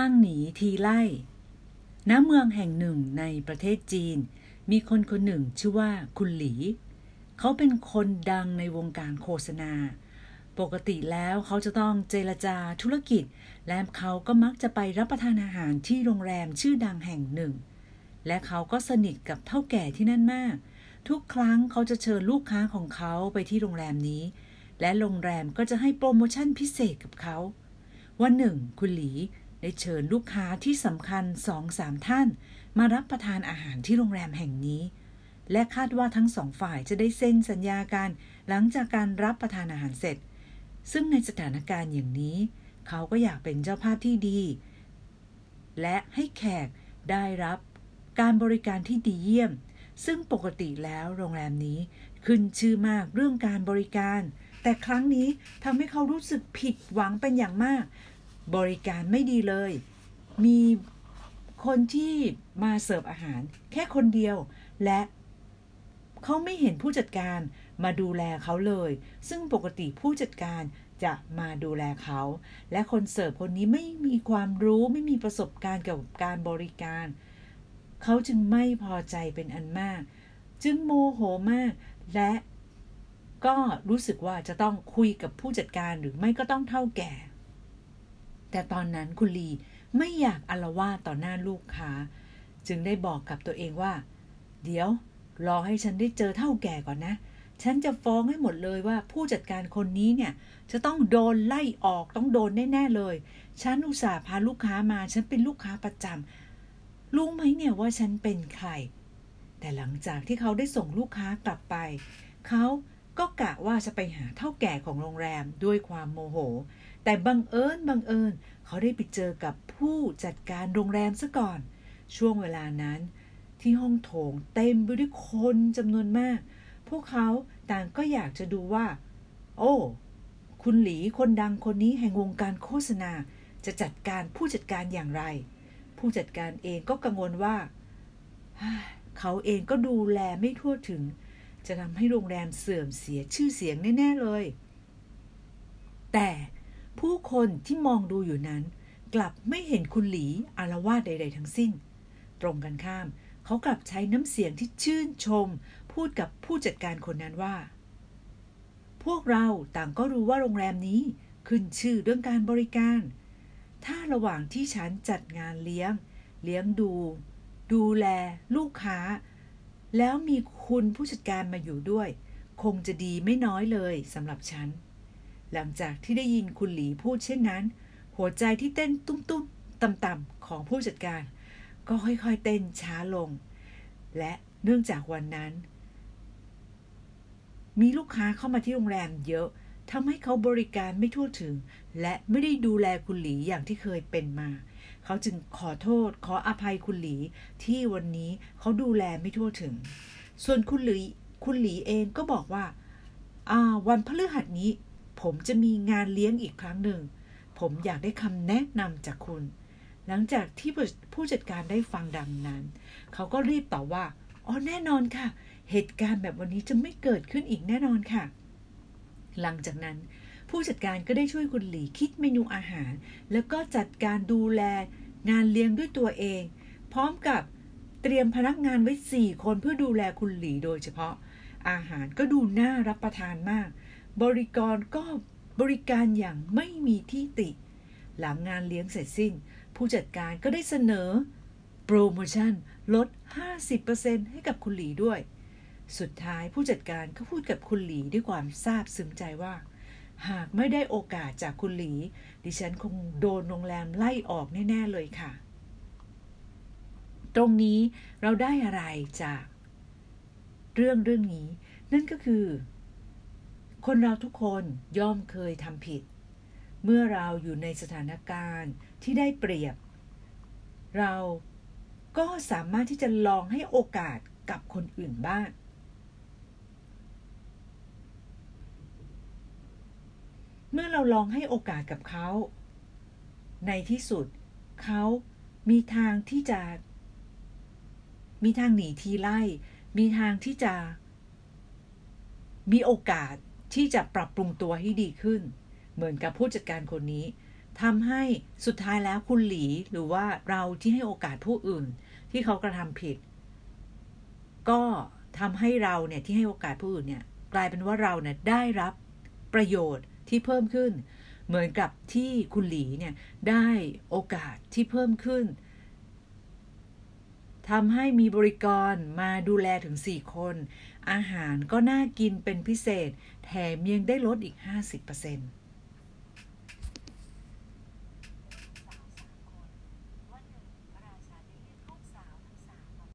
างหนีทีไล่ ณ เมืองแห่งหนึ่งในประเทศจีน มีคนคนหนึ่งชื่อว่าคุณหลี เขาเป็นคนดังในวงการโฆษณา ปกติแล้วเขาจะต้องเจรจาธุรกิจ และเขาก็มักจะไปรับประทานอาหารที่โรงแรมชื่อดังแห่งหนึ่ง และเขาก็สนิทกับเท่าแก่ที่นั่นมาก ทุกครั้งเขาจะเชิญลูกค้าของเขาไปที่โรงแรมนี้ และโรงแรมก็จะให้โปรโมชั่นพิเศษกับเขาวันหนึ่ง คุณหลี ได้เชิญลูกค้าที่สำคัญสองสามท่าน มารับประทานอาหารที่โรงแรมแห่งนี้ และคาดว่าทั้งสองฝ่ายจะได้เซ็นสัญญากันหลังจากการรับประทานอาหารเสร็จ ซึ่งในสถานการณ์อย่างนี้ เขาก็อยากเป็นเจ้าภาพที่ดี และให้แขกได้รับการบริการที่ดีเยี่ยม ซึ่งปกติแล้วโรงแรมนี้ขึ้นชื่อมากเรื่องการบริการ แต่ครั้งนี้ทำให้เขารู้สึกผิดหวังเป็นอย่างมาก บริการไม่ดีเลย มีคนที่มาเสิร์ฟอาหาร แค่คนเดียว และเขาไม่เห็นผู้จัดการมาดูแลเขาเลย ซึ่งปกติผู้จัดการจะมาดูแลเขา และคนเสิร์ฟคนนี้ไม่มีความรู้ไม่มีประสบการณ์เกี่ยวกับการบริการ เขาจึงไม่พอใจเป็นอันมาก จึงโมโหมาก และก็รู้สึกว่าจะต้องคุยกับผู้จัดการหรือไม่ก็ต้องเท่าแก่ แต่ตอนนั้นคุณลีไม่อยากอลวาต่อหน้าลูกค้า จึงได้บอกกับตัวเองว่า เดี๋ยว รอให้ฉันได้เจอเท่าแก่ก่อนนะ ฉันจะฟ้องให้หมดเลยว่าผู้จัดการคนนี้เนี่ย จะต้องโดนไล่ออกต้องโดนแน่ๆเลย ฉันอุตส่าห์พาลูกค้ามา ฉันเป็นลูกค้าประจำรู้ไหมเนี่ยว่าฉันเป็นใคร แต่หลังจากที่เขาได้ส่งลูกค้ากลับไป เขา ก็กะว่าจะไปหาเท่าแก่ของโรงแรมด้วยความโมโห แต่บังเอิญบังเอิญ เขาได้ไปเจอกับผู้จัดการโรงแรมซะก่อน ช่วงเวลานั้นที่ห้องโถงเต็มไปด้วยคนจำนวนมาก พวกเขาต่างก็อยากจะดูว่า โอ้ คุณหลีคนดังคนนี้แห่งวงการโฆษณา จะจัดการผู้จัดการอย่างไร ผู้จัดการเองก็กังวลว่า เขาเองก็ดูแลไม่ทั่วถึง จะทำให้โรงแรมเสื่อมเสียชื่อเสียงแน่ ๆ เลย แต่ผู้คนที่มองดูอยู่นั้น กลับไม่เห็นคุณหลีอารวาสใด ๆ ทั้งสิ้น ตรงกันข้าม เขากลับใช้น้ำเสียงที่ชื่นชม พูดกับผู้จัดการคนนั้นว่า พวกเราต่างก็รู้ว่าโรงแรมนี้ขึ้นชื่อเรื่องการบริการ ถ้าระหว่างที่ฉันจัดงานเลี้ยง เลี้ยงดู ดูแล ลูกค้า แล้วมีคุณผู้จัดการมาอยู่ด้วย คงจะดีไม่น้อยเลยสำหรับฉัน หลังจากที่ได้ยินคุณหลีพูดเช่นนั้น หัวใจที่เต้นตุ้มๆต่ำๆของผู้จัดการ ก็ค่อยๆเต้นช้าลง และเนื่องจากวันนั้น มีลูกค้าเข้ามาที่โรงแรมเยอะทำให้เขาบริการไม่ทั่วถึง และไม่ได้ดูแลคุณหลีอย่างที่เคยเป็นมา เขาจึงขอโทษขออภัยคุณหลีที่วันนี้เขาดูแลไม่ทั่วถึง ส่วนคุณหลีคุณหลีเองก็บอกว่าอ่าวันพฤหัสนี้ ผมจะมีงานเลี้ยงอีกครั้งหนึ่ง ผมอยากได้คำแนะนำจากคุณ หลังจากที่ผู้จัดการได้ฟังดังนั้น เขาก็รีบตอบว่าอ๋อแน่นอนค่ะ เหตุการณ์แบบวันนี้จะไม่เกิดขึ้นอีกแน่นอนค่ะ หลังจากนั้น ผู้จัดการก็ได้ช่วยคุณหลีคิดเมนูอาหาร แล้วก็จัดการดูแลงานเลี้ยงด้วยตัวเอง พร้อมกับเตรียมพนักงานไว้สี่คนเพื่อดูแลคุณหลีโดยเฉพาะ อาหารก็ดูน่ารับประทานมาก บริกรก็บริการอย่างไม่มีที่ติ หลังงานเลี้ยงเสร็จสิ้น ผู้จัดการก็ได้เสนอ โปรโมชั่นลด 50%ให้กับคุณหลีด้วย สุดท้ายผู้จัดการก็พูดกับคุณหลีด้วยความซาบซึ้งใจว่า หากไม่ได้โอกาสจากคุณหลี ดิฉันคงโดนโรงแรมไล่ออกแน่ ๆ เลยค่ะ ตรงนี้เราได้อะไรจาก เรื่องเรื่องนี้ นั่นก็คือ คนเราทุกคนย่อมเคยทำผิด เมื่อเราอยู่ในสถานการณ์ที่ได้เปรียบ เราก็สามารถที่จะลองให้โอกาสกับคนอื่นบ้าง เมื่อเราลองให้โอกาสกับเขา ในที่สุด เขามีทางที่จะ มีทางหนีทีไล่ มีทางที่จะ มีโอกาสที่จะปรับปรุงตัวให้ดีขึ้น เหมือนกับผู้จัดการคนนี้ทำให้สุดท้ายแล้วคุณหลีหรือว่าเราที่ให้โอกาสผู้อื่น ที่เขากระทำผิด ก็ทำให้เราเนี่ยที่ให้โอกาสผู้อื่นเนี่ยกลายเป็นว่าเราเนี่ยได้รับประโยชน์ ที่เพิ่มขึ้น เหมือนกับที่คุณหลีเนี่ยได้โอกาสที่เพิ่มขึ้นทำให้มีบริกรมาดูแลถึง 4 คน อาหารก็น่ากินเป็นพิเศษ แถมยังได้ลดอีก 50%